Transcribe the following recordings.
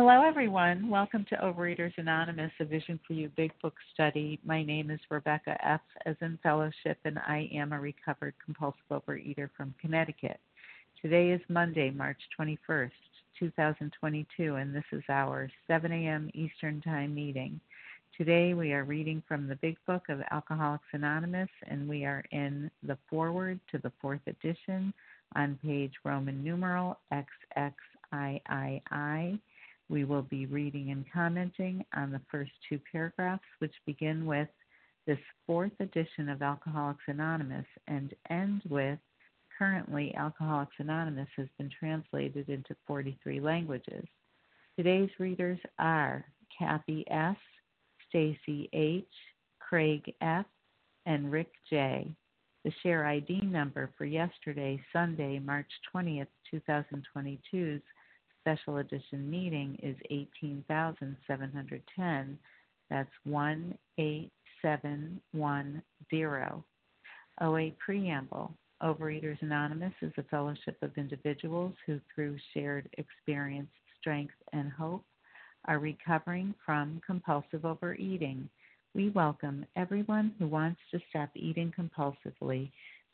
Hello, everyone. Welcome to Overeaters Anonymous, a Vision for You Big Book study. My name is Rebecca F., as in fellowship, and I am a recovered compulsive overeater from Connecticut. Today is Monday, March 21st, 2022, and this is our 7 a.m. Eastern Time meeting. Today we are reading from the Big Book of Alcoholics Anonymous, and we are in the foreword to the fourth edition on page Roman numeral XXIII. We will be reading and commenting on the first two paragraphs, which begin with this fourth edition of Alcoholics Anonymous and end with currently Alcoholics Anonymous has been translated into 43 languages. Today's readers are Kathy S., Stacy H., Craig F., and Rick J. The share ID number for yesterday, Sunday, March 20th, 2022's special edition meeting is 18,710. That's 18710. OA Preamble Overeaters Anonymous is a fellowship of individuals who, through shared experience, strength, and hope, are recovering from compulsive overeating. We welcome everyone who wants to stop eating compulsively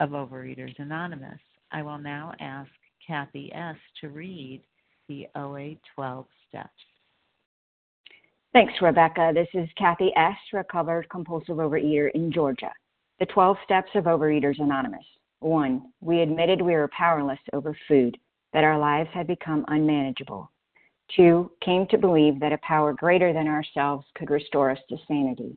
of Overeaters Anonymous. I will now ask Kathy S. to read the OA 12 steps. Thanks, Rebecca. This is Kathy S., recovered compulsive overeater in Georgia. The 12 steps of Overeaters Anonymous. 1. We admitted we were powerless over food, that our lives had become unmanageable. 2. Came to believe that a power greater than ourselves could restore us to sanity.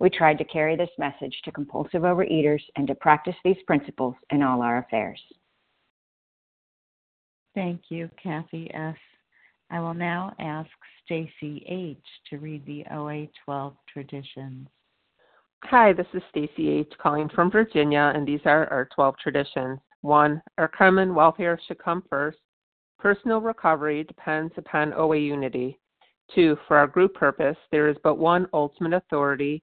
we tried to carry this message to compulsive overeaters and to practice these principles in all our affairs. Thank you, Kathy S. I will now ask Stacy H. to read the OA 12 traditions. Hi, this is Stacy H. calling from Virginia, and these are our 12 traditions. One, our common welfare should come first. Personal recovery depends upon OA unity. Two, for our group purpose, there is but one ultimate authority,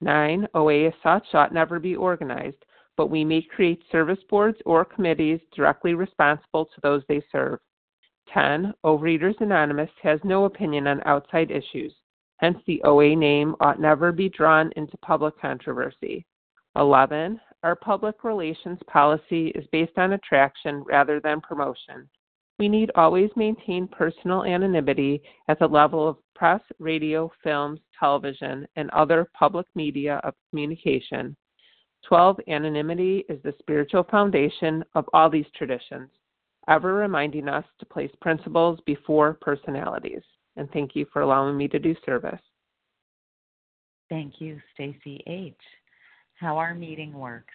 Nine, OA as ought never be organized, but we may create service boards or committees directly responsible to those they serve. 10. Overeaters Anonymous has no opinion on outside issues. Hence, the OA name ought never be drawn into public controversy. 11. Our public relations policy is based on attraction rather than promotion. We need always maintain personal anonymity at the level of press, radio, films, television, and other public media of communication. 12. Anonymity is the spiritual foundation of all these traditions, ever reminding us to place principles before personalities. And thank you for allowing me to do service. Thank you, Stacy H. How our meeting works.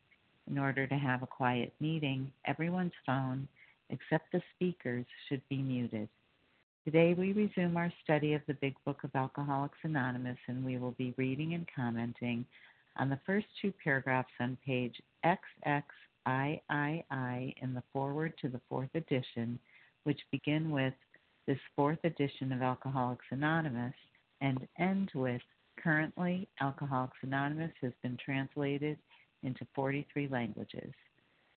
In order to have a quiet meeting, everyone's phone, except the speaker's, should be muted. Today we resume our study of the Big Book of Alcoholics Anonymous, and we will be reading and commenting on the first two paragraphs on page XXIII in the foreword to the fourth edition, which begin with this fourth edition of Alcoholics Anonymous and end with currently Alcoholics Anonymous has been translated into 43 languages.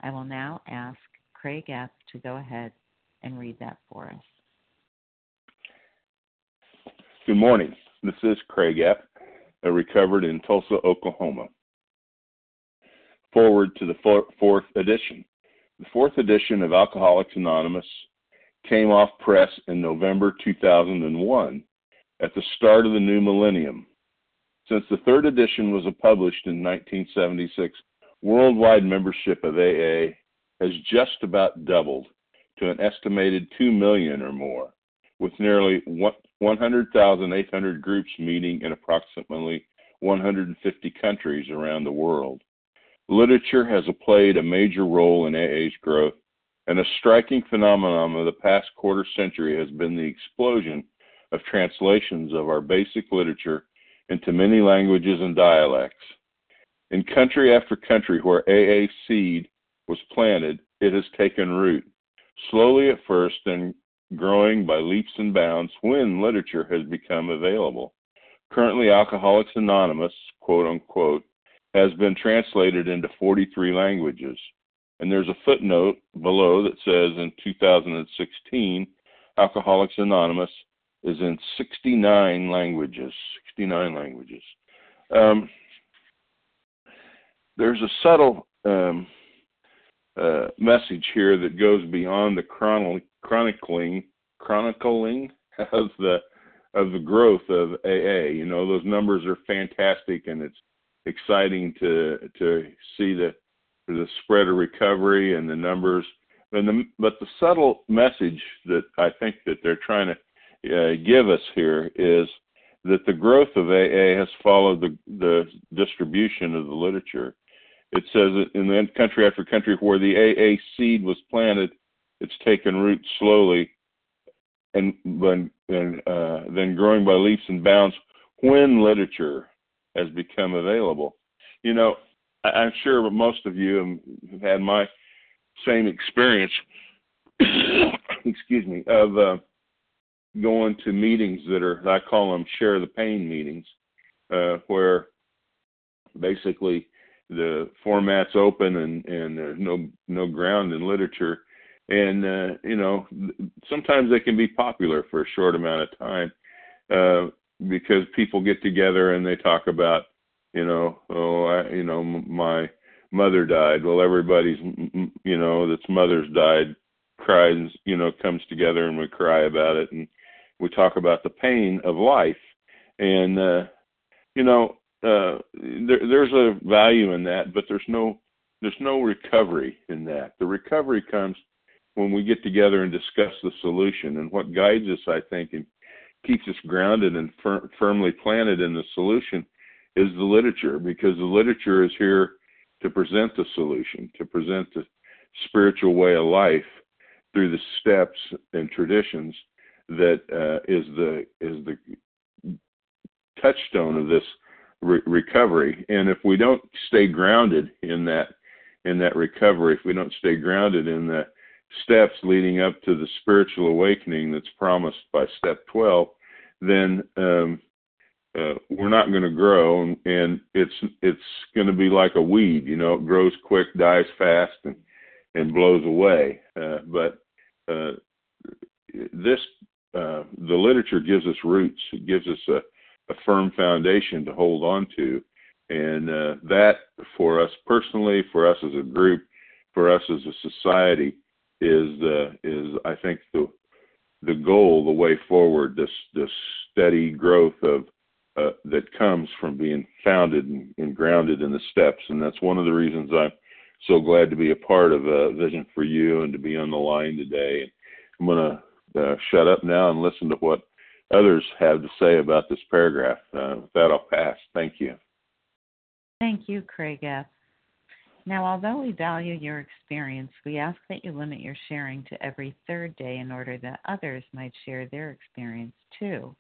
I will now ask Craig F. to go ahead and read that for us. Good morning. This is Craig F., recovered in Tulsa, Oklahoma. Foreword to the fourth edition. The fourth edition of Alcoholics Anonymous came off press in November 2001 at the start of the new millennium. Since the third edition was published in 1976, worldwide membership of AA has just about doubled to an estimated 2 million or more, with nearly 100,800 groups meeting in approximately 150 countries around the world. Literature has played a major role in AA's growth and a striking phenomenon of the past quarter century has been the explosion of translations of our basic literature into many languages and dialects. In country after country where AA seed was planted, it has taken root, slowly at first, and growing by leaps and bounds when literature has become available. Currently, Alcoholics Anonymous, quote unquote, has been translated into 43 languages. And there's a footnote below that says in 2016, Alcoholics Anonymous is in 69 languages. 69 languages. Um, there's a subtle um, uh, message here that goes beyond the chronicling chronicling of the of the growth of AA. You know, those numbers are fantastic, and it's exciting to to see the the spread of recovery and the numbers. And the, but the subtle message that I think that they're trying to uh, give us here is that the growth of AA has followed the, the distribution of the literature. It says that in the country after country where the AA seed was planted, it's taken root slowly and, and, and uh, then growing by leaps and bounds when literature has become available. You know, I'm sure most of you have had my same experience. excuse me of uh, going to meetings that are I call them share the pain meetings, uh, where basically the format's open and and there's no no ground in literature. And uh, you know sometimes they can be popular for a short amount of time uh, because people get together and they talk about you know oh I, you know my mother died. Well everybody's you know that's mother's died cries you know comes together and we cry about it. And we talk about the pain of life. And uh you know uh there, there's a value in that but there's no there's no recovery in that. The recovery comes when we get together and discuss the solution. And what guides us i think and keeps us grounded and fir- firmly planted in the solution is the literature because the literature is here to present the solution to present the spiritual way of life through the steps and traditions that uh, is the is the touchstone of this re- recovery. And if we don't stay grounded in that in that recovery, if we don't stay grounded in the steps leading up to the spiritual awakening that's promised by step 12, then um, uh, we're not going to grow, and, and it's it's going to be like a weed. You know, it grows quick, dies fast, and and blows away. Uh, but uh, this uh, the literature gives us roots. It gives us a, a firm foundation to hold on to, and uh, that for us personally, for us as a group, for us as a society, is uh, is I think the the goal, the way forward. This this steady growth of uh, that comes from being founded and, and, grounded in the steps, and that's one of the reasons I'm so glad to be a part of uh, Vision for You and to be on the line today. I'm to uh, shut up now and listen to what others have to say about this paragraph. Uh, with that, I'll pass. Thank you. Thank you, Craig F. Now, although we value your experience, we ask that you limit your sharing to every third day in order that others might share their experience too.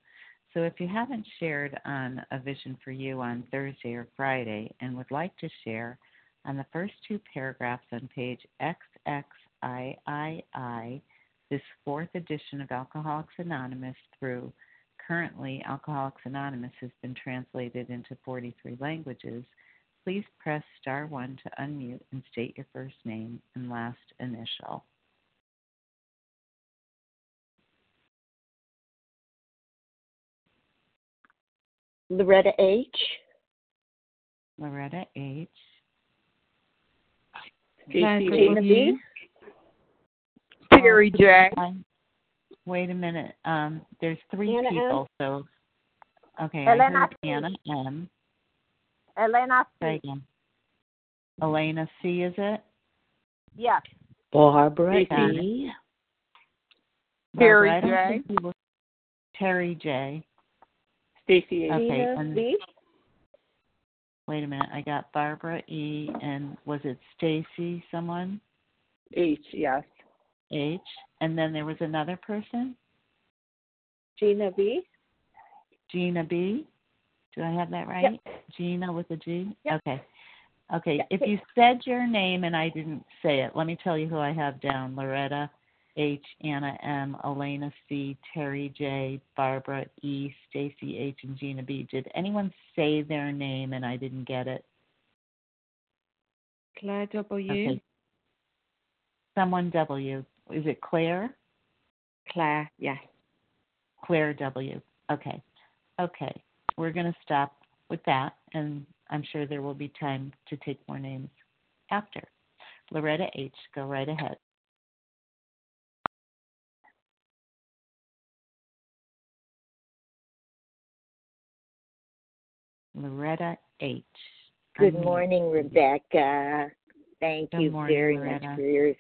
So, if you haven't shared on A Vision for You on Thursday or Friday and would like to share, on the first two paragraphs on page XXIII, this fourth edition of Alcoholics Anonymous through currently Alcoholics Anonymous has been translated into 43 languages. Please press star 1 to unmute and state your first name and last initial. Loretta H. Loretta H. Gina B. Terry J. Wait a minute. Um, there's three Anna people, so okay. Elena I heard Anna M. Elena C. again. Elena C. Is it? Yes. Barbara Got E. Terry Barbara, J. think Terry J. Stacy H. Okay, and- B. Wait a minute. I got Barbara E. and was it Stacy? Someone H. Yes. H. And then there was another person, Gina B. Gina B. Do I have that right? Gina with a G. Yep. Okay. Okay. Yep. If you said your name and I didn't say it, let me tell you who I have down: Loretta H, Anna M, Elena C, Terry J, Barbara E, Stacy H, and Gina B. Did anyone say their name and I didn't get it? Claire W. Okay. Someone W. Is it Claire? Claire, yes. Claire W. Okay. Okay. We're going to stop with that, and I'm sure there will be time to take more names after. Loretta H., go right ahead. Loretta H. Good morning, Rebecca. Thank Good you morning, very Loretta. much for your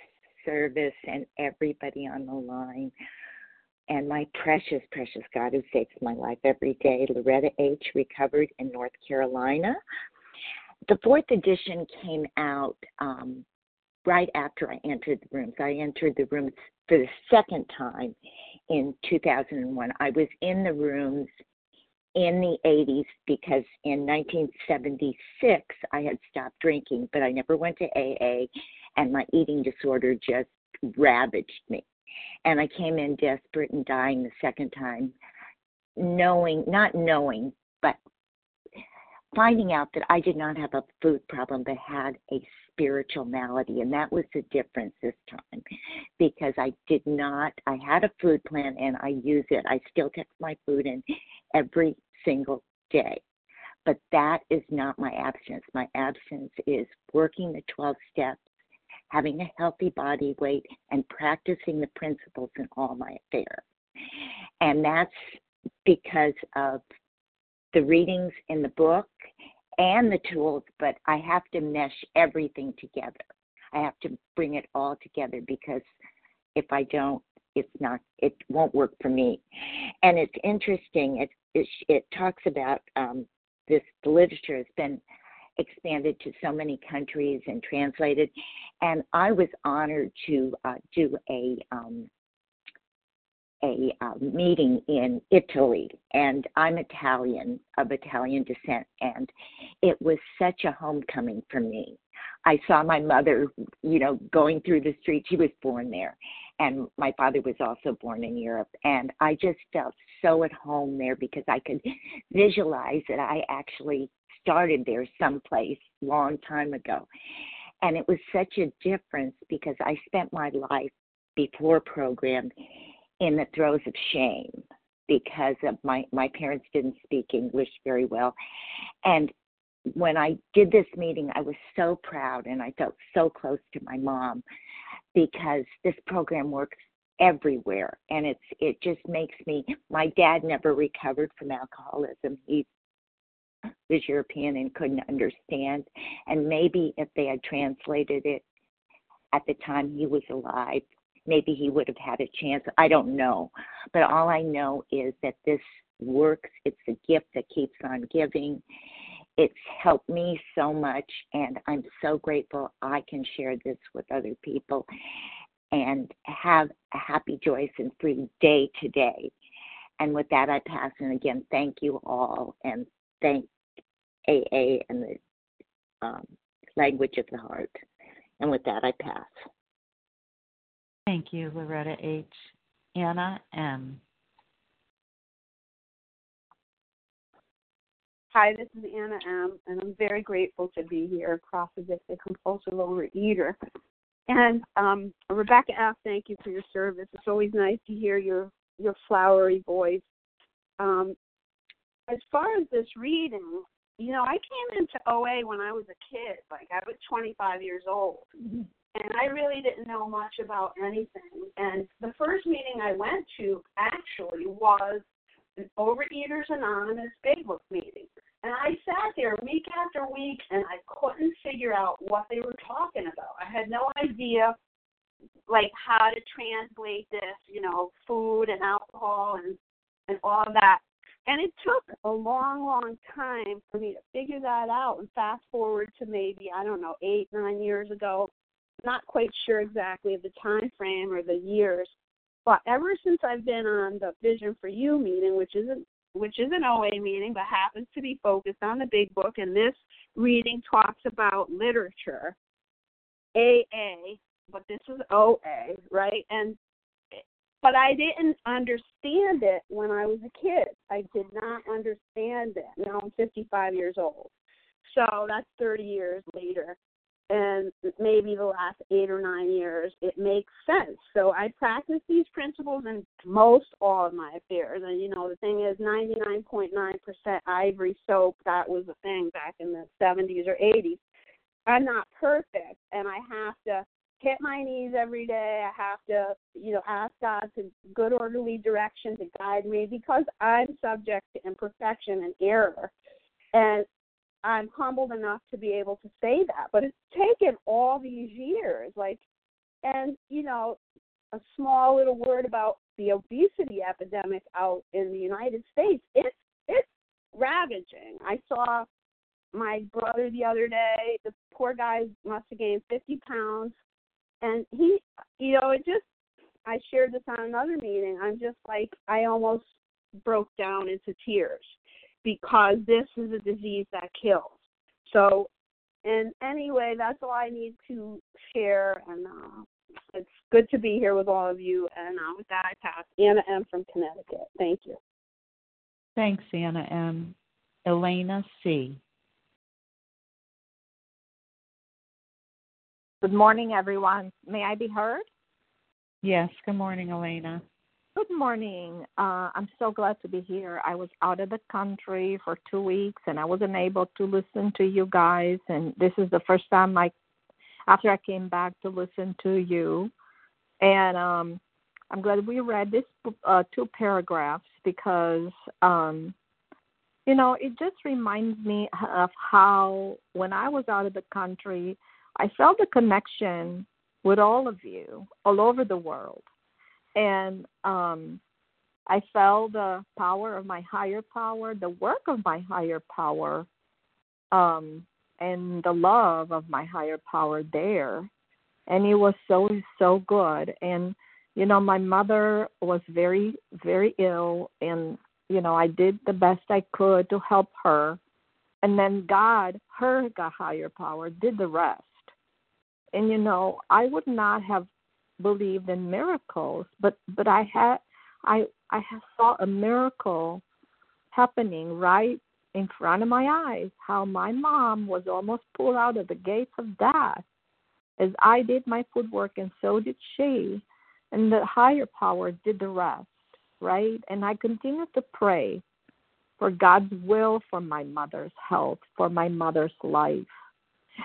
service and everybody on the line. And my precious, precious God who saves my life every day, Loretta H., recovered in North Carolina. The fourth edition came out um, right after I entered the rooms. I entered the rooms for the second time in 2001. I was in the rooms in the 80s because in 1976 I had stopped drinking, but I never went to AA, and my eating disorder just ravaged me. And I came in desperate and dying the second time, knowing, not knowing, but finding out that I did not have a food problem but had a spiritual malady. And that was the difference this time because I did not, I had a food plan and I use it. I still take my food in every single day. But that is not my abstinence. My abstinence is working the 12 steps, having a healthy body weight, and practicing the principles in all my affairs. And that's because of the readings in the book and the tools, but I have to mesh everything together. I have to bring it all together because if I don't, it's not, it won't work for me. And it's interesting. It it, it talks about um, this. The literature has been expanded to so many countries and translated. And I was honored to uh, do a um, a uh, meeting in Italy, and I'm Italian, of Italian descent, and it was such a homecoming for me. I saw my mother, you know, going through the streets. She was born there, and my father was also born in Europe, and I just felt so at home there because I could visualize that I actually started there someplace long time ago. And it was such a difference because I spent my life before program in the throes of shame because of my my parents didn't speak English very well and when I did this meeting I was so proud and I felt so close to my mom because this program works everywhere and it's it just makes me my dad never recovered from alcoholism he was European and couldn't understand and maybe if they had translated it at the time he was alive maybe he would have had a chance. I don't know. But all I know is that this works. It's a gift that keeps on giving. It's helped me so much, and I'm so grateful I can share this with other people and have a happy, joyous, and free day today. And with that, I pass. And again, thank you all, and thank AA and the um, language of the heart. And with that, I pass. Thank you, Loretta H. Anna M. Hi, this is Anna M., and I'm very grateful to be here, cross addicted compulsive overeater. And um, Rebecca F., thank you for your service. It's always nice to hear your your flowery voice. Um, as far as this reading, you know, I came into OA when I was a kid. Like I was 25 years old, and I really didn't know much about anything. And the first meeting I went to actually was an Overeaters Anonymous Big Book meeting. And I sat there week after week and I couldn't figure out what they were talking about. I had no idea like how to translate this, you know, food and alcohol and and all that. And it took a long, long time for me to figure that out. And fast forward to maybe, I don't know, eight, nine years ago, not quite sure exactly of the time frame or the years, but ever since I've been on the Vision for You meeting, which isn't which is an OA meeting but happens to be focused on the big book, and this reading talks about literature, AA, but this is OA, right? And but I didn't understand it when I was a kid. I did not understand it. Now I'm 55 years old. So that's 30 years later and maybe the last eight or nine years, it makes sense. So I practice these principles in most all of my affairs. And you know, the thing is, 99.9% ivory soap, that was the thing back in the 70s or 80s. I'm not perfect, and I have to hit my knees every day. I have to, you know, ask God to good orderly direction to guide me because I'm subject to imperfection and error. And I'm humbled enough to be able to say that. But it's taken all these years, like, and you know, a small little word about the obesity epidemic out in the United States. It's it's ravaging. I saw my brother the other day. The poor guy must have gained 50 pounds, and he, you know, it just. I shared this on another meeting. I'm just like I almost broke down into tears because this is a disease that kills. So, and anyway, that's all I need to share. And uh, it's good to be here with all of you. And uh, with that, I pass. Anna M. from Connecticut. Thank you. Thanks, Anna M. Elena C. Good morning, everyone. May I be heard? Yes, good morning, Elena. Good morning. Uh, I'm so glad to be here. I was out of the country for two weeks and I wasn't able to listen to you guys. And this is the first time I, after I came back to listen to you. And um, I'm glad we read this uh, two paragraphs because, um, you know, it just reminds me of how when I was out of the country, I felt a connection with all of you all over the world. And um, I felt the power of my higher power, the work of my higher power, um, and the love of my higher power there. And it was so, so good. And, you know, my mother was very, very ill. And, you know, I did the best I could to help her. And then God, her higher power, did the rest and you know i would not have believed in miracles but but i had i i saw a miracle happening right in front of my eyes how my mom was almost pulled out of the gates of death. As i did my footwork and so did she and the higher power did the rest right? And i continued to pray for god's will for my mother's health for my mother's life.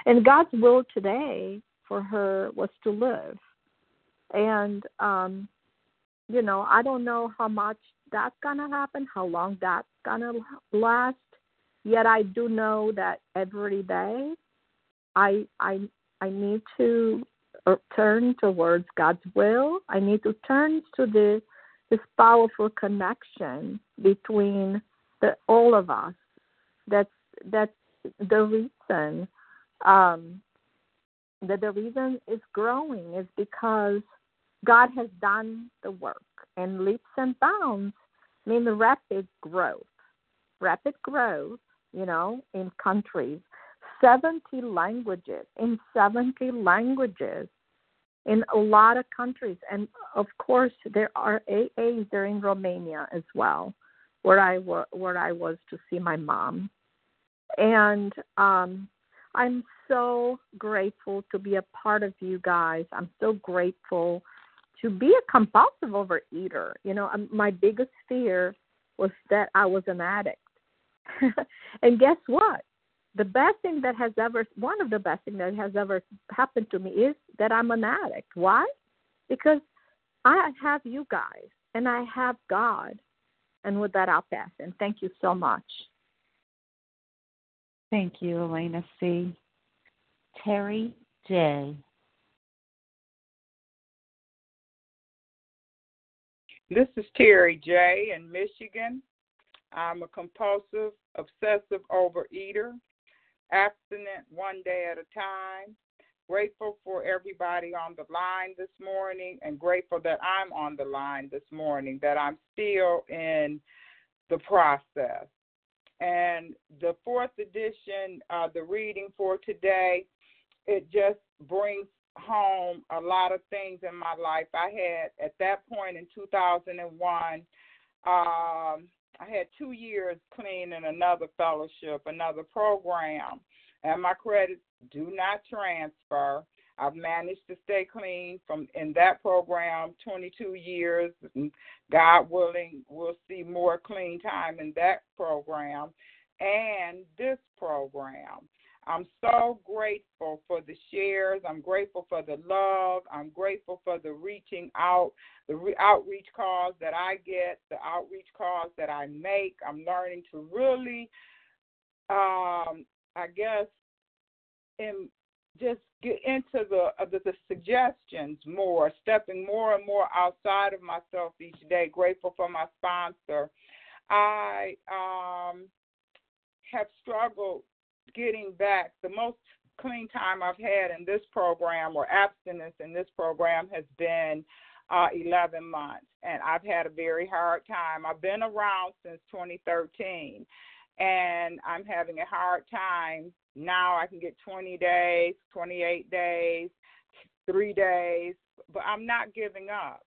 And god's will today for her was to live. And um, you know, I don't know how much that's gonna happen, how long that's gonna last. Yet I do know that every day I I I need to uh, turn towards God's will. I need to turn to the this powerful connection between the all of us. That's that's the reason um, that the reason it's growing is because God has done the work, and leaps and bounds mean the rapid growth. Rapid growth, you know, in countries, 70 languages, in 70 languages, in a lot of countries. And of course, there are AAs there in Romania as well, where I, where I was to see my mom. And um, I'm so grateful to be a part of you guys. I'm so grateful to be a compulsive overeater. You know, um, my biggest fear was that I was an addict. and guess what? The best thing that has ever, one of the best things that has ever happened to me is that I'm an addict. Why? Because I have you guys and I have God. And with that, I'll pass. And thank you so much. Thank you, Elena C. Terry J. This is Terry J. in Michigan. I'm a compulsive, obsessive overeater, abstinent one day at a time. Grateful for everybody on the line this morning and grateful that I'm on the line this morning, that I'm still in the process. And the fourth edition, uh, the reading for today, it just brings home a lot of things in my life. I had, at that point in 2001, um, I had two years clean in another fellowship, another program, and my credits do not transfer. I've managed to stay clean from in that program 22 years. God willing, we'll see more clean time in that program and this program. I'm so grateful for the shares. I'm grateful for the love. I'm grateful for the reaching out, the re- outreach calls that I get, the outreach calls that I make. I'm learning to really, um, I guess, in just get into the, uh, the the suggestions more, stepping more and more outside of myself each day. Grateful for my sponsor. I um, have struggled getting back. The most clean time I've had in this program or abstinence in this program has been uh, 11 months, and I've had a very hard time. I've been around since 2013, and I'm having a hard time now I can get 20 days, 28 days, three days, but I'm not giving up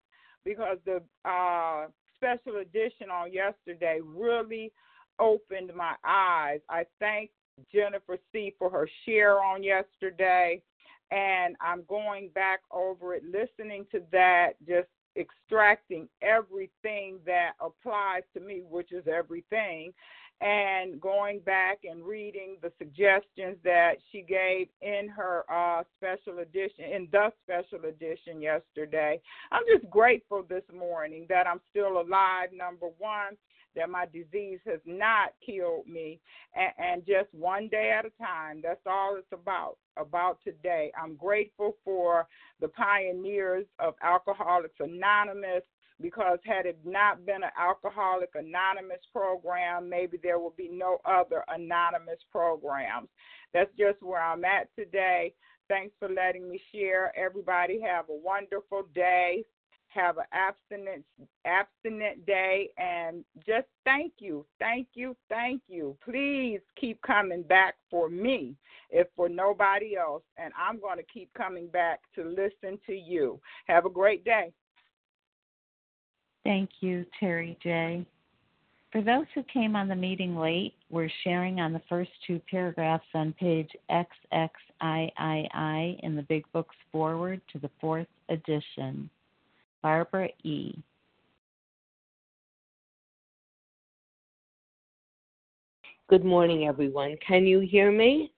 because the uh, special edition on yesterday really opened my eyes. I thank Jennifer C. for her share on yesterday. and I'm going back over it, listening to that, just extracting everything that applies to me, which is everything, and going back and reading the suggestions that she gave in her uh, special edition, in the special edition yesterday. I'm just grateful this morning that I'm still alive, number one, that my disease has not killed me, and, and just one day at a time. That's all it's about, about today. I'm grateful for the pioneers of Alcoholics Anonymous because had it not been an Alcoholic Anonymous program, maybe there would be no other anonymous programs. That's just where I'm at today. Thanks for letting me share. Everybody have a wonderful day. Have an abstinent abstinent day and just thank you, thank you, thank you. Please keep coming back for me, if for nobody else. And I'm going to keep coming back to listen to you. Have a great day. Thank you, Terry J. For those who came on the meeting late, we're sharing on the first two paragraphs on page XXIII in the Big Book's foreword to the fourth edition. Barbara E. Good morning, everyone. Can you hear me?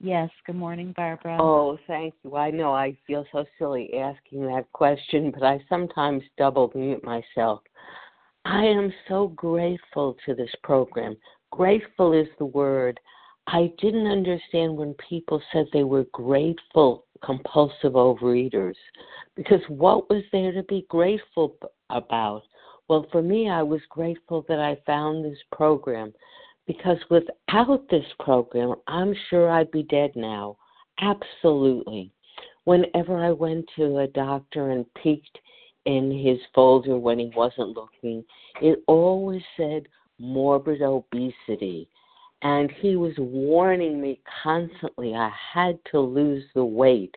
Yes, good morning, Barbara. Oh, thank you. I know I feel so silly asking that question, but I sometimes double mute myself. I am so grateful to this program. Grateful is the word. I didn't understand when people said they were grateful compulsive overeaters because what was there to be grateful about? Well, for me, I was grateful that I found this program because without this program, I'm sure I'd be dead now. Absolutely. Whenever I went to a doctor and peeked in his folder when he wasn't looking, it always said morbid obesity. And he was warning me constantly I had to lose the weight.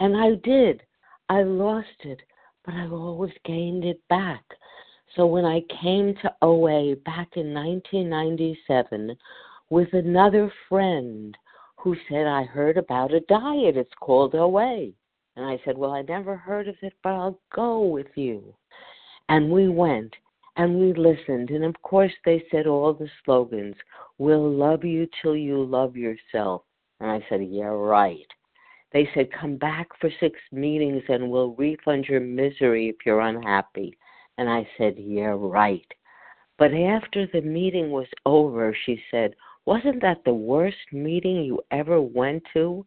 And I did. I lost it, but I always gained it back. So when I came to OA back in 1997 with another friend who said, I heard about a diet, it's called OA. And I said, Well, I never heard of it, but I'll go with you. And we went and we listened. And of course, they said all the slogans We'll love you till you love yourself. And I said, Yeah, right. They said, Come back for six meetings and we'll refund your misery if you're unhappy. And I said, Yeah, right. But after the meeting was over, she said, Wasn't that the worst meeting you ever went to?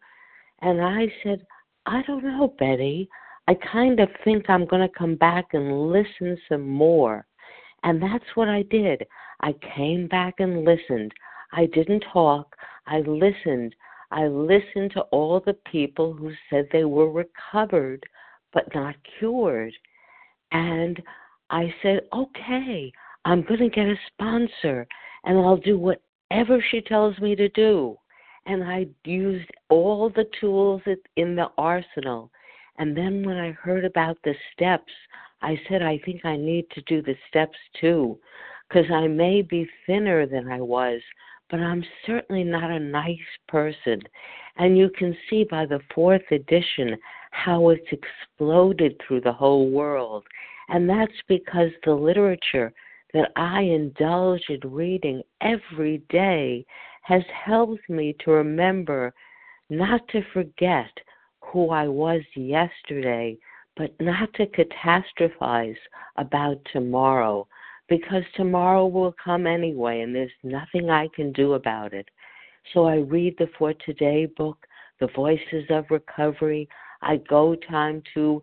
And I said, I don't know, Betty. I kind of think I'm going to come back and listen some more. And that's what I did. I came back and listened. I didn't talk. I listened. I listened to all the people who said they were recovered but not cured. And I said, okay, I'm going to get a sponsor and I'll do whatever she tells me to do. And I used all the tools in the arsenal. And then when I heard about the steps, I said, I think I need to do the steps too, because I may be thinner than I was, but I'm certainly not a nice person. And you can see by the fourth edition how it's exploded through the whole world. And that's because the literature that I indulge in reading every day has helped me to remember not to forget who I was yesterday, but not to catastrophize about tomorrow because tomorrow will come anyway and there's nothing I can do about it. So I read the For Today book, The Voices of Recovery. I go time to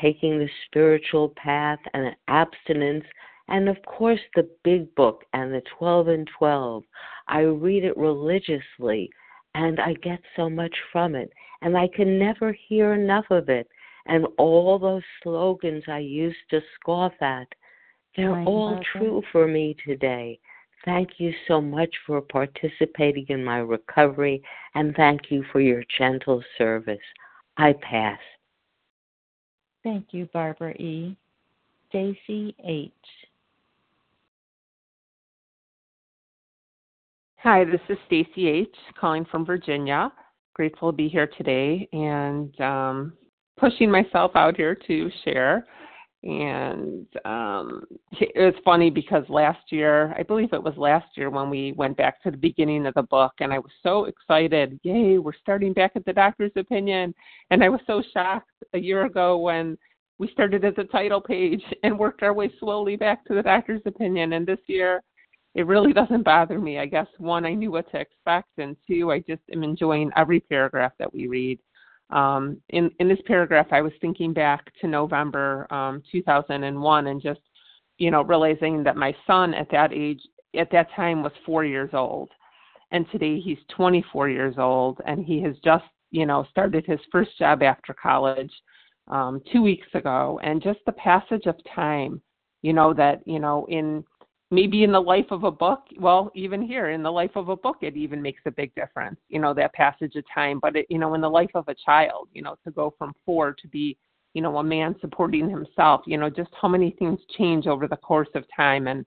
taking the spiritual path and abstinence, and of course the big book and the 12 and 12. I read it religiously and I get so much from it, and I can never hear enough of it. And all those slogans I used to scoff at, they're all true for me today. Thank you so much for participating in my recovery, and thank you for your gentle service. I pass. Thank you, Barbara E. Stacy H. Hi, this is Stacy H. calling from Virginia. grateful to be here today and um, pushing myself out here to share. And um, it was funny because last year, I believe it was last year when we went back to the beginning of the book, and I was so excited. Yay, we're starting back at the doctor's opinion. And I was so shocked a year ago when we started at the title page and worked our way slowly back to the doctor's opinion. And this year, it really doesn't bother me. I guess one, I knew what to expect, and two, I just am enjoying every paragraph that we read. Um, in in this paragraph, I was thinking back to November um, 2001, and just you know realizing that my son at that age, at that time, was four years old, and today he's 24 years old, and he has just you know started his first job after college um, two weeks ago, and just the passage of time, you know that you know in maybe in the life of a book well even here in the life of a book it even makes a big difference you know that passage of time. But it, you know in the life of a child you know to go from four to be you know a man supporting himself you know just how many things change over the course of time. And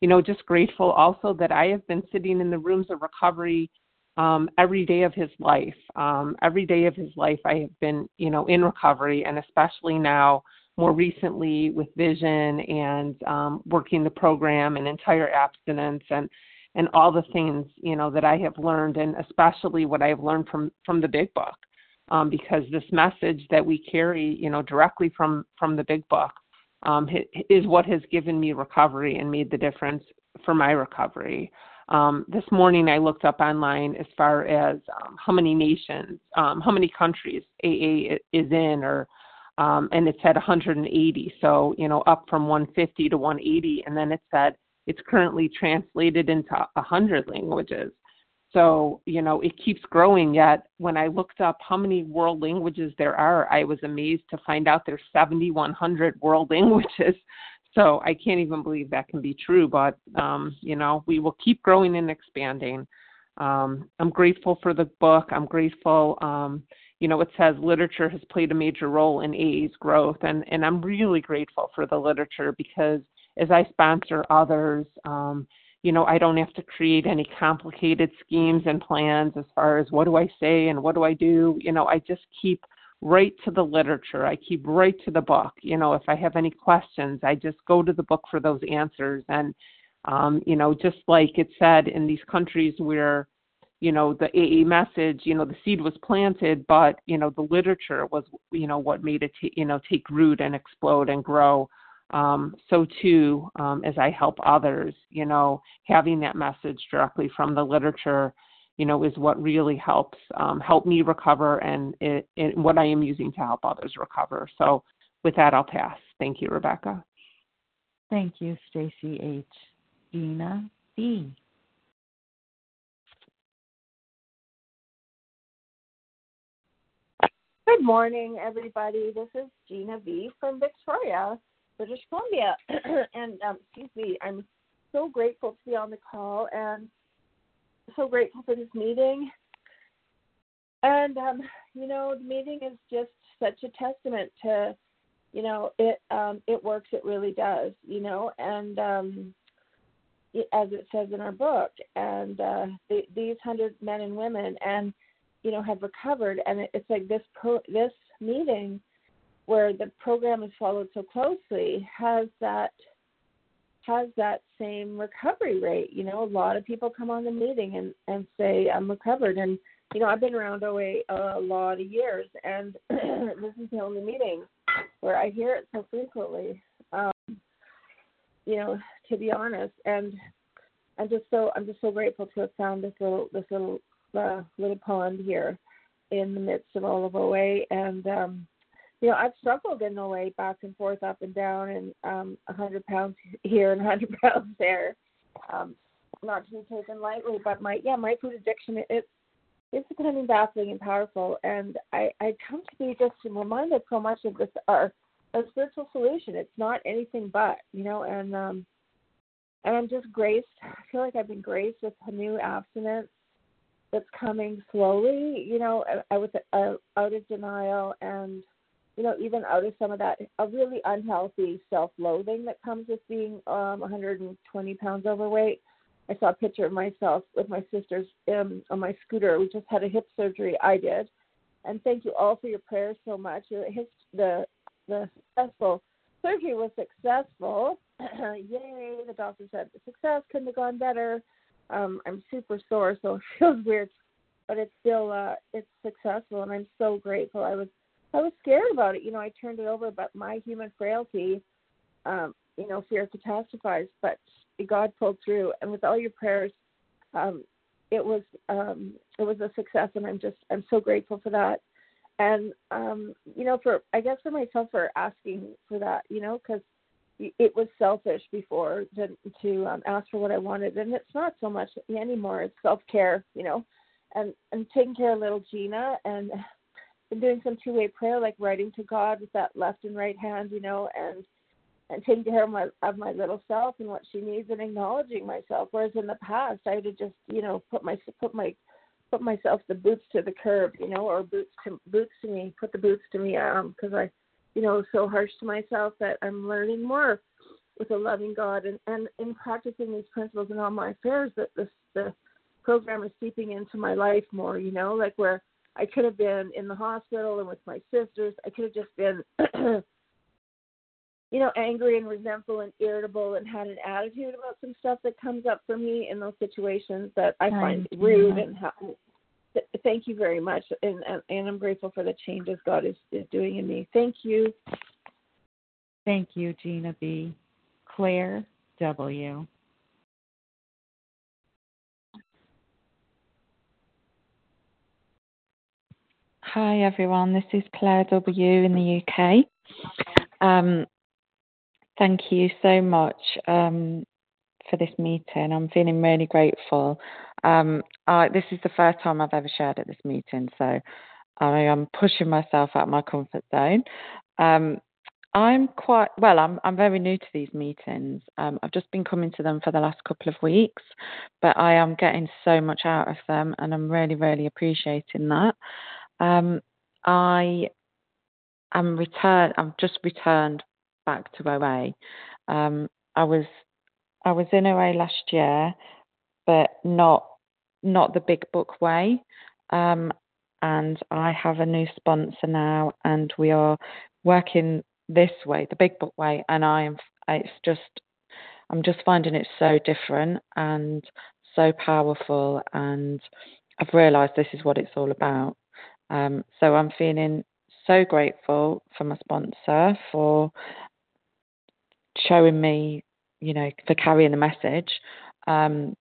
you know just grateful also that i have been sitting in the rooms of recovery um, every day of his life. Um, every day of his life i have been you know in recovery and especially now more recently with vision and um, working the program and entire abstinence and and all the things you know that I have learned and especially what I have learned from from the big book um, because this message that we carry you know directly from from the big book um, is what has given me recovery and made the difference for my recovery. Um, this morning I looked up online as far as um, how many nations, um, how many countries AA is in, or um, and it said 180. So, you know, up from 150 to 180. And then it said it's currently translated into 100 languages. So, you know, it keeps growing. Yet, when I looked up how many world languages there are, I was amazed to find out there's 7,100 world languages. So I can't even believe that can be true. But, um, you know, we will keep growing and expanding. Um, I'm grateful for the book. I'm grateful. Um, you know, it says literature has played a major role in AA's growth, and, and I'm really grateful for the literature because as I sponsor others, um, you know, I don't have to create any complicated schemes and plans as far as what do I say and what do I do. You know, I just keep right to the literature. I keep right to the book. You know, if I have any questions, I just go to the book for those answers. And, um, you know, just like it said in these countries where you know the AA message, you know the seed was planted, but you know the literature was you know what made it t- you know take root and explode and grow. Um, so too, um, as I help others, you know, having that message directly from the literature, you know, is what really helps um, help me recover and it, it, what I am using to help others recover. So, with that, I'll pass. Thank you, Rebecca. Thank you, Stacy H. Dina B. Good morning, everybody. This is Gina V from Victoria, British Columbia. and um, excuse me, I'm so grateful to be on the call and so grateful for this meeting. And um, you know, the meeting is just such a testament to, you know, it um, it works. It really does. You know, and um, it, as it says in our book, and uh, the, these hundred men and women and you know have recovered. And it's like this pro this meeting where the program is followed so closely has that has that same recovery rate. You know a lot of people come on the meeting and and say i'm recovered. And you know i've been around oa a lot of years and this is the only meeting where i hear it so frequently um you know to be honest. And i'm just so i'm just so grateful to have found this little this little uh, little pond here in the midst of all of OA. And, um, you know, I've struggled in OA back and forth, up and down, and um, 100 pounds here and 100 pounds there. Um, not to be taken lightly, but my yeah, my food addiction it, it's it's becoming baffling and powerful, and I I come to be just reminded so much of this our a spiritual solution. It's not anything but you know, and um, and I'm just graced. I feel like I've been graced with a new abstinence that's coming slowly, you know, out of, out of denial and, you know, even out of some of that a really unhealthy self-loathing that comes with being um, 120 pounds overweight. I saw a picture of myself with my sisters um, on my scooter. We just had a hip surgery. I did, and thank you all for your prayers so much. The the, the successful surgery was successful. Yay! The doctor said the success couldn't have gone better. Um, I'm super sore, so it feels weird, but it's still uh, it's successful, and I'm so grateful. I was I was scared about it. You know, I turned it over, but my human frailty, um, you know, fear catastrophize. But God pulled through, and with all your prayers, um, it was um, it was a success, and I'm just I'm so grateful for that. And um, you know, for I guess for myself for asking for that, you know, because it was selfish before to to um, ask for what I wanted, and it's not so much anymore. It's self care, you know, and and taking care of little Gina and been doing some two way prayer, like writing to God with that left and right hand, you know, and and taking care of my of my little self and what she needs and acknowledging myself. Whereas in the past, I would have just you know put my put my put myself the boots to the curb, you know, or boots to boots to me, put the boots to me, um, because I, you know, so harsh to myself that I'm learning more with a loving God and and in practicing these principles in all my affairs that this the program is seeping into my life more, you know, like where I could have been in the hospital and with my sisters. I could have just been, you know, angry and resentful and irritable and had an attitude about some stuff that comes up for me in those situations that I find rude and how, thank you very much and, and and I'm grateful for the changes God is, is doing in me. Thank you. Thank you, Gina B. Claire W. Hi everyone, this is Claire W in the UK. Um, thank you so much um, for this meeting. I'm feeling really grateful. Um, I, this is the first time I've ever shared at this meeting, so I am pushing myself out of my comfort zone. Um, I'm quite well. I'm I'm very new to these meetings. Um, I've just been coming to them for the last couple of weeks, but I am getting so much out of them, and I'm really really appreciating that. Um, I am returned. I've just returned back to OA. Um, I was I was in OA last year, but not not the big book way. Um, and I have a new sponsor now, and we are working this way, the big book way. And I am. It's just I'm just finding it so different and so powerful, and I've realised this is what it's all about. Um, so I'm feeling so grateful for my sponsor for showing me, you know, for carrying the message. Um,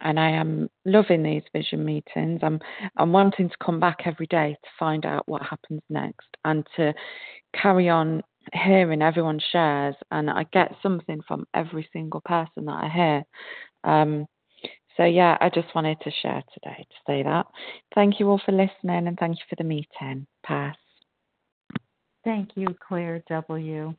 and I am loving these vision meetings. I'm I'm wanting to come back every day to find out what happens next and to carry on hearing everyone shares and I get something from every single person that I hear. Um, so, yeah, I just wanted to share today to say that. Thank you all for listening and thank you for the meeting. Pass. Thank you, Claire W.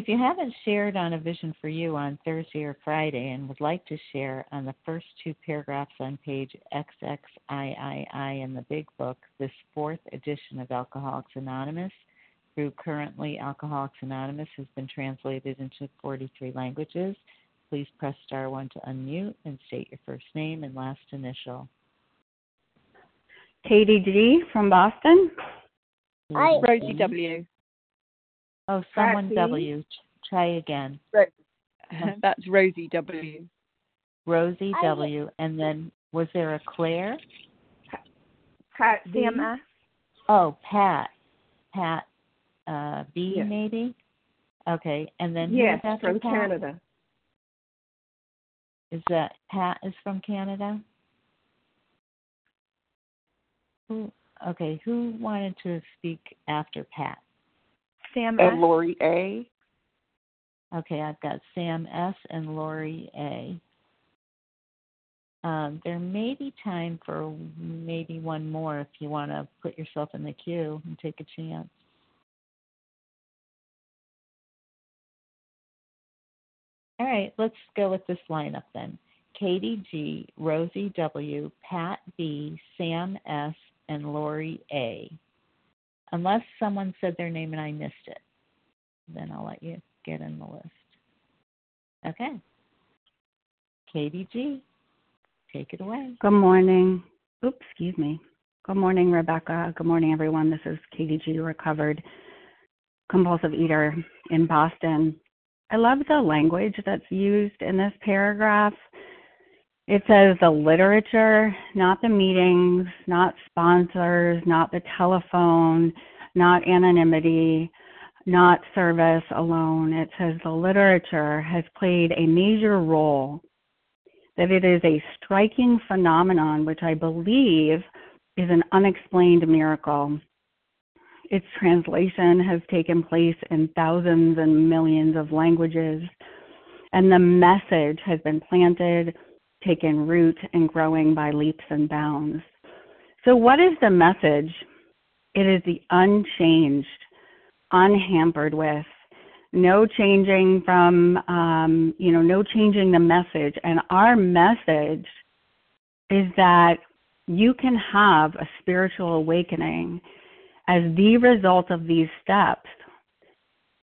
If you haven't shared on a vision for you on Thursday or Friday and would like to share on the first two paragraphs on page XXIII in the Big Book, this fourth edition of Alcoholics Anonymous, through currently Alcoholics Anonymous, has been translated into 43 languages please press star one to unmute and state your first name and last initial. Katie G from Boston. Hi. Rosie W. Oh, someone Patsy. W. Try again. That's Rosie W. Rosie W. And then was there a Claire? Pat CMS. Oh, Pat. Pat uh, B yes. maybe? Okay. And then yes, from Pat? Canada. Is that Pat is from Canada? Who? Okay, who wanted to speak after Pat? Sam and S. Lori A. Okay, I've got Sam S. and Lori A. Um, there may be time for maybe one more if you want to put yourself in the queue and take a chance. All right, let's go with this lineup then. Katie G, Rosie W, Pat B, Sam S, and Lori A. Unless someone said their name and I missed it, then I'll let you get in the list. Okay. Katie G. Take it away. Good morning. Oops, excuse me. Good morning, Rebecca. Good morning, everyone. This is Katie G, recovered compulsive eater in Boston. I love the language that's used in this paragraph. It says the literature, not the meetings, not sponsors, not the telephone, not anonymity, not service alone. It says the literature has played a major role, that it is a striking phenomenon, which I believe is an unexplained miracle. Its translation has taken place in thousands and millions of languages, and the message has been planted, taken root, and growing by leaps and bounds. So, what is the message? It is the unchanged, unhampered with, no changing from, um, you know, no changing the message. And our message is that you can have a spiritual awakening as the result of these steps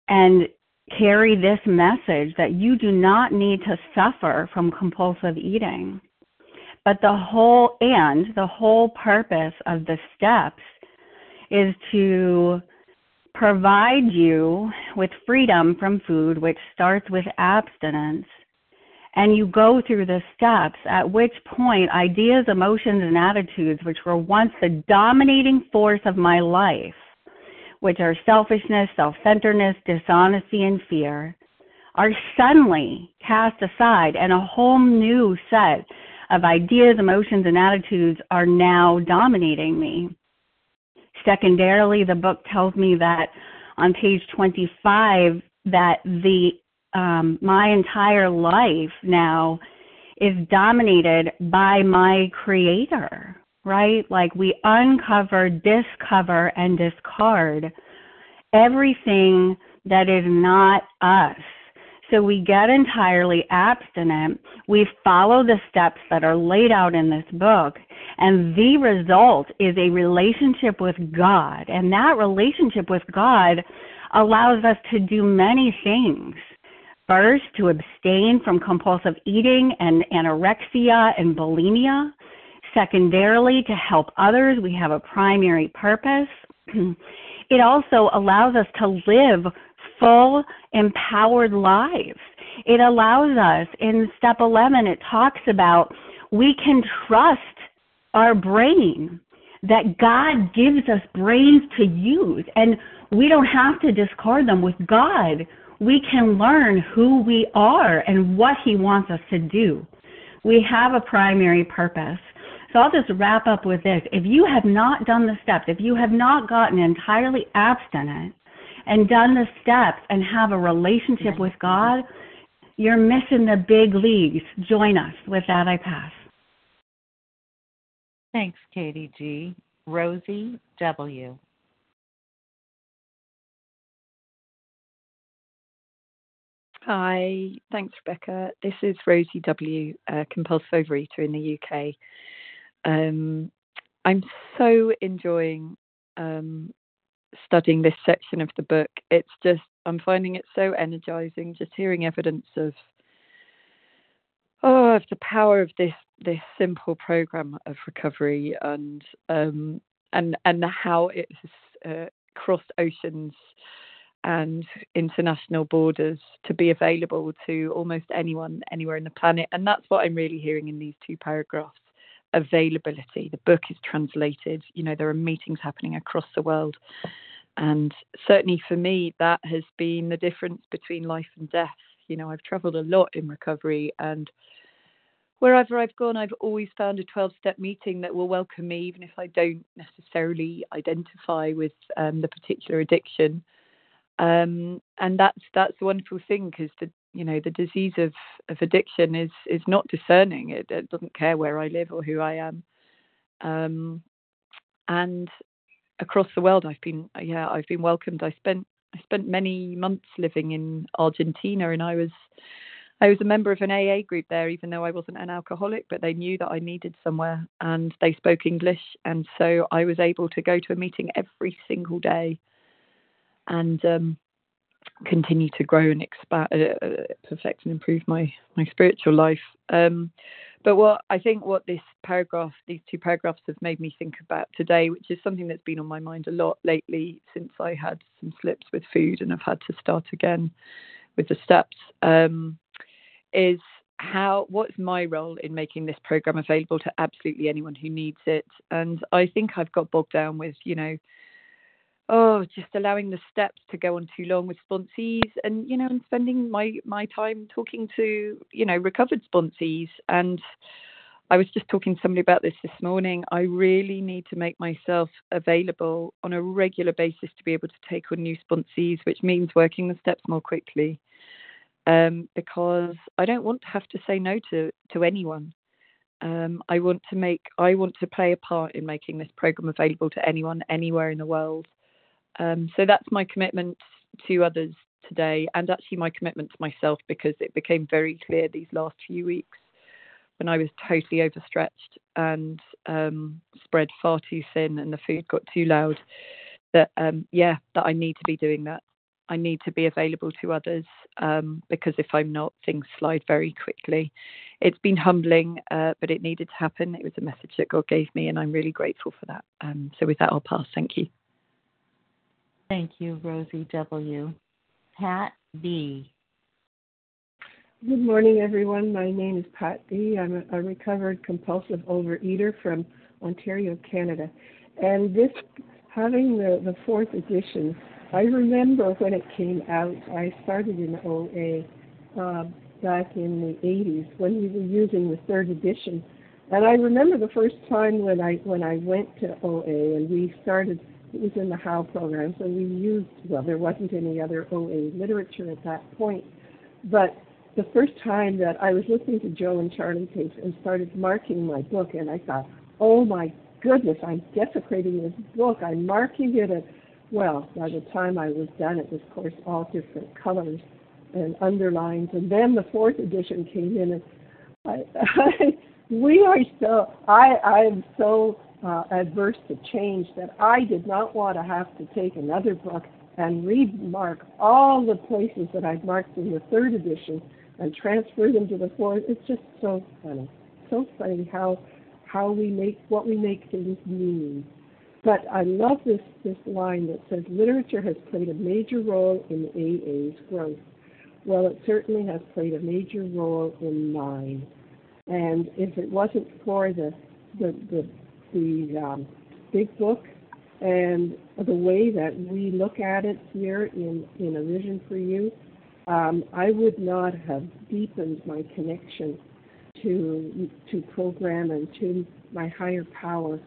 and carry this message that you do not need to suffer from compulsive eating. But the whole and the whole purpose of the steps is to provide you with freedom from food, which starts with abstinence. And you go through the steps, at which point ideas, emotions, and attitudes, which were once the dominating force of my life, which are selfishness, self centeredness, dishonesty, and fear, are suddenly cast aside, and a whole new set of ideas, emotions, and attitudes are now dominating me. Secondarily, the book tells me that on page 25 that the um, my entire life now is dominated by my creator, right? Like we uncover, discover, and discard everything that is not us so we get entirely abstinent. We follow the steps that are laid out in this book. And the result is a relationship with God. And that relationship with God allows us to do many things. First, to abstain from compulsive eating and anorexia and bulimia. Secondarily, to help others. We have a primary purpose. It also allows us to live full, empowered lives. It allows us, in step 11, it talks about we can trust our brain, that God gives us brains to use, and we don't have to discard them. With God, we can learn who we are and what He wants us to do. We have a primary purpose. So I'll just wrap up with this. If you have not done the steps, if you have not gotten entirely abstinent, and done the steps and have a relationship with God, you're missing the big leagues. Join us. With that, I pass. Thanks, Katie G. Rosie W. Hi, thanks, Rebecca. This is Rosie W., a compulsive overeater in the UK. Um, I'm so enjoying um, studying this section of the book. It's just I'm finding it so energizing just hearing evidence of oh of the power of this this simple program of recovery and um and and how it has uh, crossed oceans and international borders to be available to almost anyone anywhere in the planet and that's what I'm really hearing in these two paragraphs availability. The book is translated. You know, there are meetings happening across the world. And certainly for me, that has been the difference between life and death. You know, I've traveled a lot in recovery, and wherever I've gone, I've always found a 12 step meeting that will welcome me, even if I don't necessarily identify with um, the particular addiction. Um, and that's that's the wonderful thing because the you know the disease of, of addiction is is not discerning. It, it doesn't care where I live or who I am. Um, and across the world, I've been yeah I've been welcomed. I spent I spent many months living in Argentina, and I was I was a member of an AA group there, even though I wasn't an alcoholic. But they knew that I needed somewhere, and they spoke English, and so I was able to go to a meeting every single day. And um, continue to grow and expand, uh, uh, perfect and improve my my spiritual life. Um, but what I think what this paragraph, these two paragraphs, have made me think about today, which is something that's been on my mind a lot lately since I had some slips with food and I've had to start again with the steps, um, is how what's my role in making this program available to absolutely anyone who needs it. And I think I've got bogged down with, you know, oh, just allowing the steps to go on too long with sponsees and, you know, and spending my, my time talking to, you know, recovered sponsees. And I was just talking to somebody about this this morning. I really need to make myself available on a regular basis to be able to take on new sponsees, which means working the steps more quickly. Um, because I don't want to have to say no to, to anyone. Um, I want to make I want to play a part in making this program available to anyone anywhere in the world. Um, so that's my commitment to others today, and actually my commitment to myself because it became very clear these last few weeks when I was totally overstretched and um, spread far too thin, and the food got too loud. That um, yeah, that I need to be doing that. I need to be available to others um, because if I'm not, things slide very quickly. It's been humbling, uh, but it needed to happen. It was a message that God gave me, and I'm really grateful for that. Um, so, with that, I'll pass. Thank you. Thank you, Rosie W. Pat B. Good morning, everyone. My name is Pat B. I'm a, recovered compulsive overeater from Ontario, Canada. And this, having the, the fourth edition, I remember when it came out, I started in OA uh, back in the 80s when we were using the third edition. And I remember the first time when I when I went to OA and we started was in the HOW program, so we used, well, there wasn't any other OA literature at that point. But the first time that I was listening to Joe and Charlie Pace and started marking my book, and I thought, oh my goodness, I'm desecrating this book. I'm marking it at, well, by the time I was done, it was, of course, all different colors and underlines. And then the fourth edition came in, and I, I we are so, I, I am so Uh, adverse to change that I did not want to have to take another book and remark all the places that I'd marked in the third edition and transfer them to the fourth. It's just so funny, so funny how how we make what we make things mean. But I love this this line that says literature has played a major role in AA's growth. Well, it certainly has played a major role in mine. And if it wasn't for the the, the the um, big book and the way that we look at it here in, in A Vision for You, um, I would not have deepened my connection to to program and to my higher power.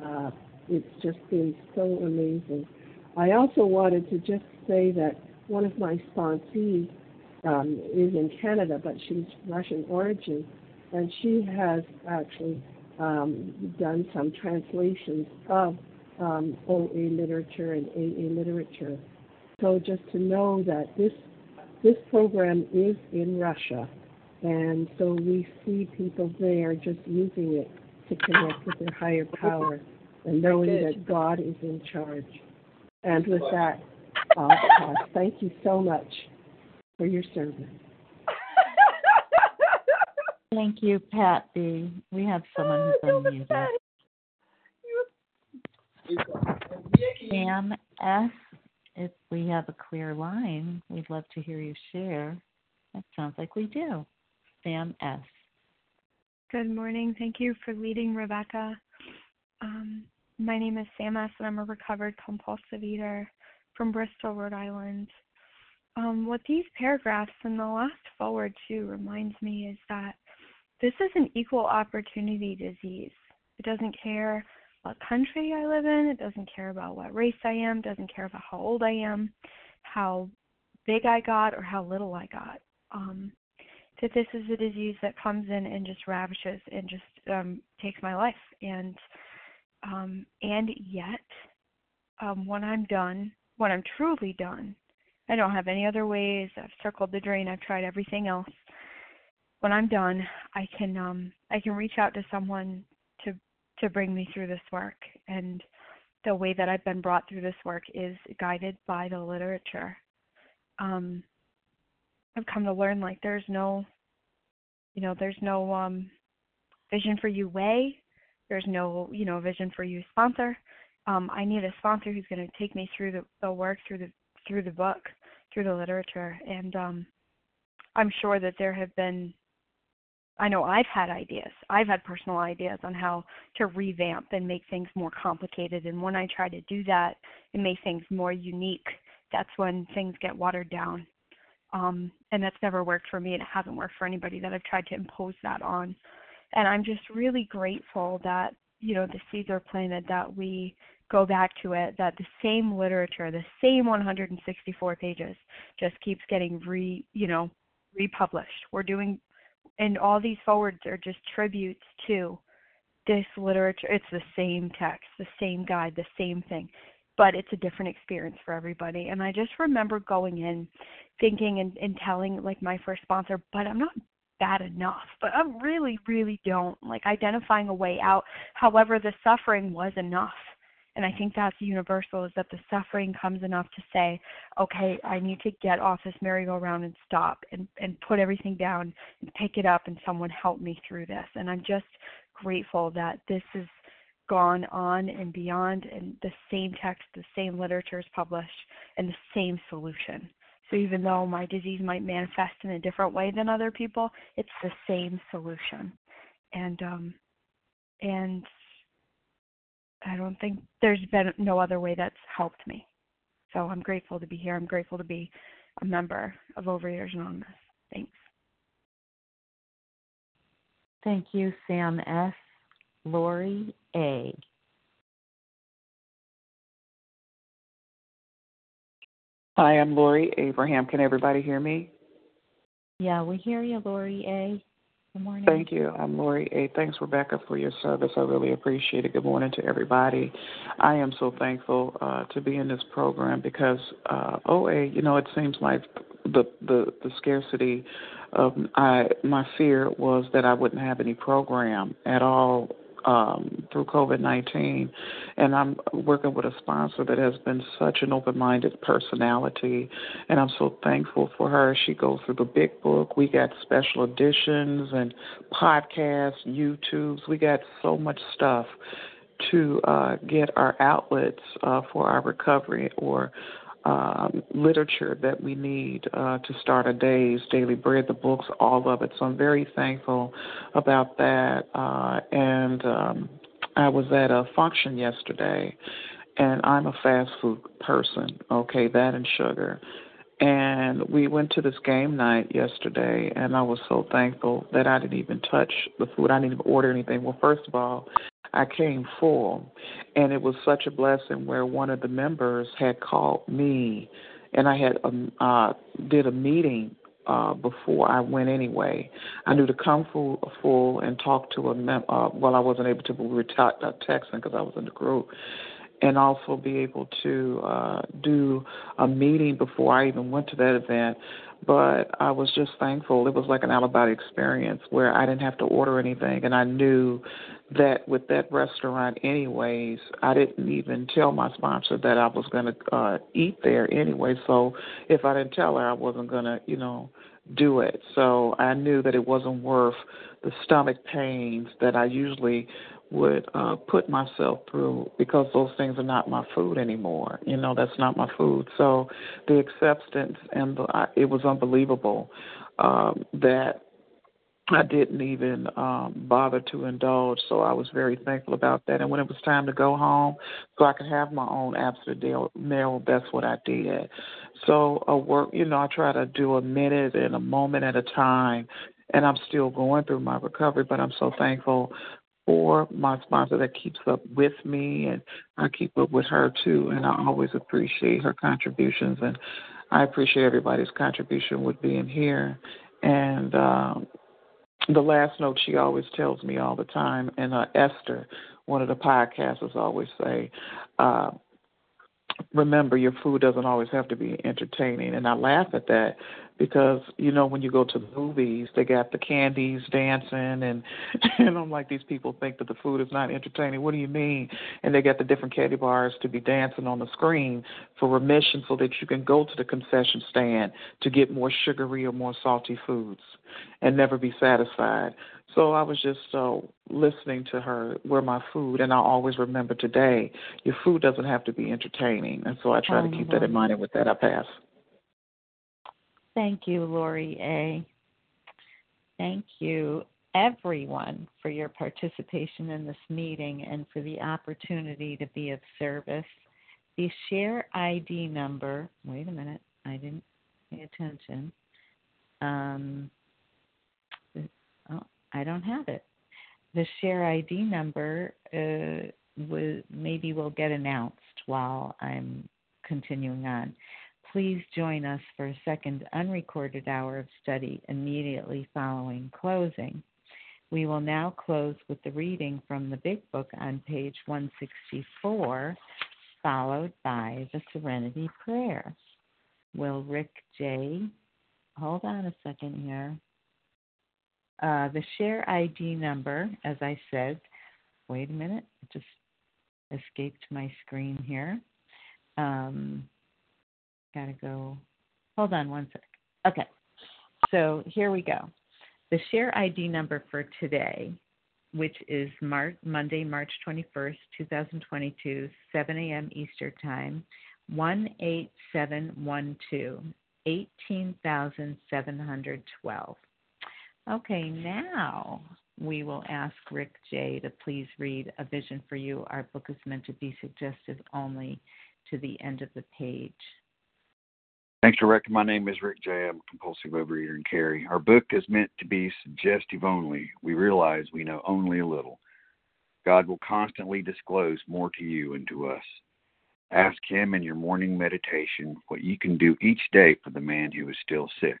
Uh, it's just been so amazing. I also wanted to just say that one of my sponsees um, is in Canada, but she's Russian origin, and she has actually done some translations of um, OA literature and AA literature. So just to know that this this program is in Russia, and so we see people there just using it to connect with their higher power and knowing that God is in charge. And with that, pause. Thank you so much for your service. Thank you, Pat B. We have someone who's unmuted. Sam S. If we have a clear line, we'd love to hear you share. That sounds like we do. Sam S. Good morning. Thank you for leading, Rebecca. Um, my name is Sam S., and I'm a recovered compulsive eater from Bristol, Rhode Island. Um, what these paragraphs and the last foreword too reminds me is that this is an equal opportunity disease. It doesn't care what country I live in, it doesn't care about what race I am, doesn't care about how old I am, how big I got, or how little I got. Um, that this is a disease that comes in and just ravishes and just um, takes my life. And um, and yet, um, when I'm done, when I'm truly done, I don't have any other ways. I've circled the drain. I've tried everything else when I'm done, I can um I can reach out to someone to to bring me through this work and the way that I've been brought through this work is guided by the literature. um I've come to learn like there's no you know, there's no um vision for you way. There's no, you know, vision for you sponsor. Um, I need a sponsor who's going to take me through the, the work, through the through the book, through the literature, and um, I'm sure that there have been. I know I've had ideas. I've had personal ideas on how to revamp and make things more complicated. And when I try to do that and make things more unique, that's when things get watered down. Um, and that's never worked for me, and it hasn't worked for anybody that I've tried to impose that on and I'm just really grateful that you know the seeds are planted that we go back to it that the same literature the same 164 pages just keeps getting re you know republished we're doing and all these forewords are just tributes to this literature it's the same text the same guide the same thing but it's a different experience for everybody and i just remember going in thinking and, and telling like my first sponsor but i'm not bad enough. But I really, really don't like identifying a way out. However, the suffering was enough. And I think that's universal is that the suffering comes enough to say, okay, I need to get off this merry-go-round and stop and, and put everything down and pick it up and someone help me through this. And I'm just grateful that this has gone on and beyond and the same text, the same literature is published and the same solution. So even though my disease might manifest in a different way than other people, it's the same solution. And um and I don't think there's been no other way that's helped me. So I'm grateful to be here. I'm grateful to be a member of Overeaters Anonymous. Thanks. Thank you, Sam S. Lori A. Hi, I'm Lori Abraham. Can everybody hear me? Yeah, we hear you, Lori A. Good morning. Thank you. I'm Lori A. Thanks, Rebecca, for your service. I really appreciate it. Good morning to everybody. I am so thankful uh, to be in this program because uh, OA, you know, it seems like the the, the scarcity of I my fear was that I wouldn't have any program at all um, through COVID 19. And I'm working with a sponsor that has been such an open minded personality. And I'm so thankful for her. She goes through the big book. We got special editions and podcasts, YouTubes. We got so much stuff to uh, get our outlets uh, for our recovery or um, literature that we need uh, to start a day's daily bread, the books, all of it. So I'm very thankful about that. Uh, and um, I was at a function yesterday, and I'm a fast food person, okay, that and sugar. And we went to this game night yesterday, and I was so thankful that I didn't even touch the food. I didn't even order anything. Well, first of all, I came full, and it was such a blessing where one of the members had called me, and I had um, uh, did a meeting uh, before I went anyway. I knew to come full, full and talk to a mem- uh, well, I wasn't able to, but we were uh, texting because I was in the group, and also be able to uh, do a meeting before I even went to that event. But I was just thankful. It was like an body experience where I didn't have to order anything, and I knew that with that restaurant anyways i didn't even tell my sponsor that i was going to uh eat there anyway so if i didn't tell her i wasn't going to you know do it so i knew that it wasn't worth the stomach pains that i usually would uh put myself through because those things are not my food anymore you know that's not my food so the acceptance and the I, it was unbelievable um that I didn't even um, bother to indulge, so I was very thankful about that. And when it was time to go home, so I could have my own absolute meal, that's what I did. So a work, you know, I try to do a minute and a moment at a time, and I'm still going through my recovery. But I'm so thankful for my sponsor that keeps up with me, and I keep up with her too. And I always appreciate her contributions, and I appreciate everybody's contribution with being here. And um, the last note she always tells me all the time, and uh, Esther, one of the podcasters, always say, uh, remember your food doesn't always have to be entertaining. And I laugh at that because you know when you go to the movies, they got the candies dancing, and and I'm like, these people think that the food is not entertaining. What do you mean? And they got the different candy bars to be dancing on the screen for remission, so that you can go to the concession stand to get more sugary or more salty foods and never be satisfied. So I was just uh, listening to her, where my food, and I always remember today, your food doesn't have to be entertaining. And so I try to keep that in mind, and with that, I pass. Thank you, Lori A. Thank you, everyone, for your participation in this meeting and for the opportunity to be of service. The share ID number, wait a minute, I didn't pay attention. Um, oh, I don't have it. The share ID number uh, maybe will get announced while I'm continuing on. Please join us for a second unrecorded hour of study immediately following closing. We will now close with the reading from the Big Book on page 164, followed by the Serenity Prayer. Will Rick J. Hold on a second here. Uh, the share ID number, as I said, wait a minute, it just escaped my screen here. Um, gotta go. Hold on one sec. Okay, so here we go. The share ID number for today, which is Mar- Monday, March 21st, 2022, 7 a.m. Eastern Time, 18712, 18,712. Okay, now we will ask Rick J. to please read A Vision for You. Our book is meant to be suggestive only to the end of the page. Thanks, Rebecca. My name is Rick J. I'm a compulsive overeater and carry. Our book is meant to be suggestive only. We realize we know only a little. God will constantly disclose more to you and to us. Ask Him in your morning meditation what you can do each day for the man who is still sick.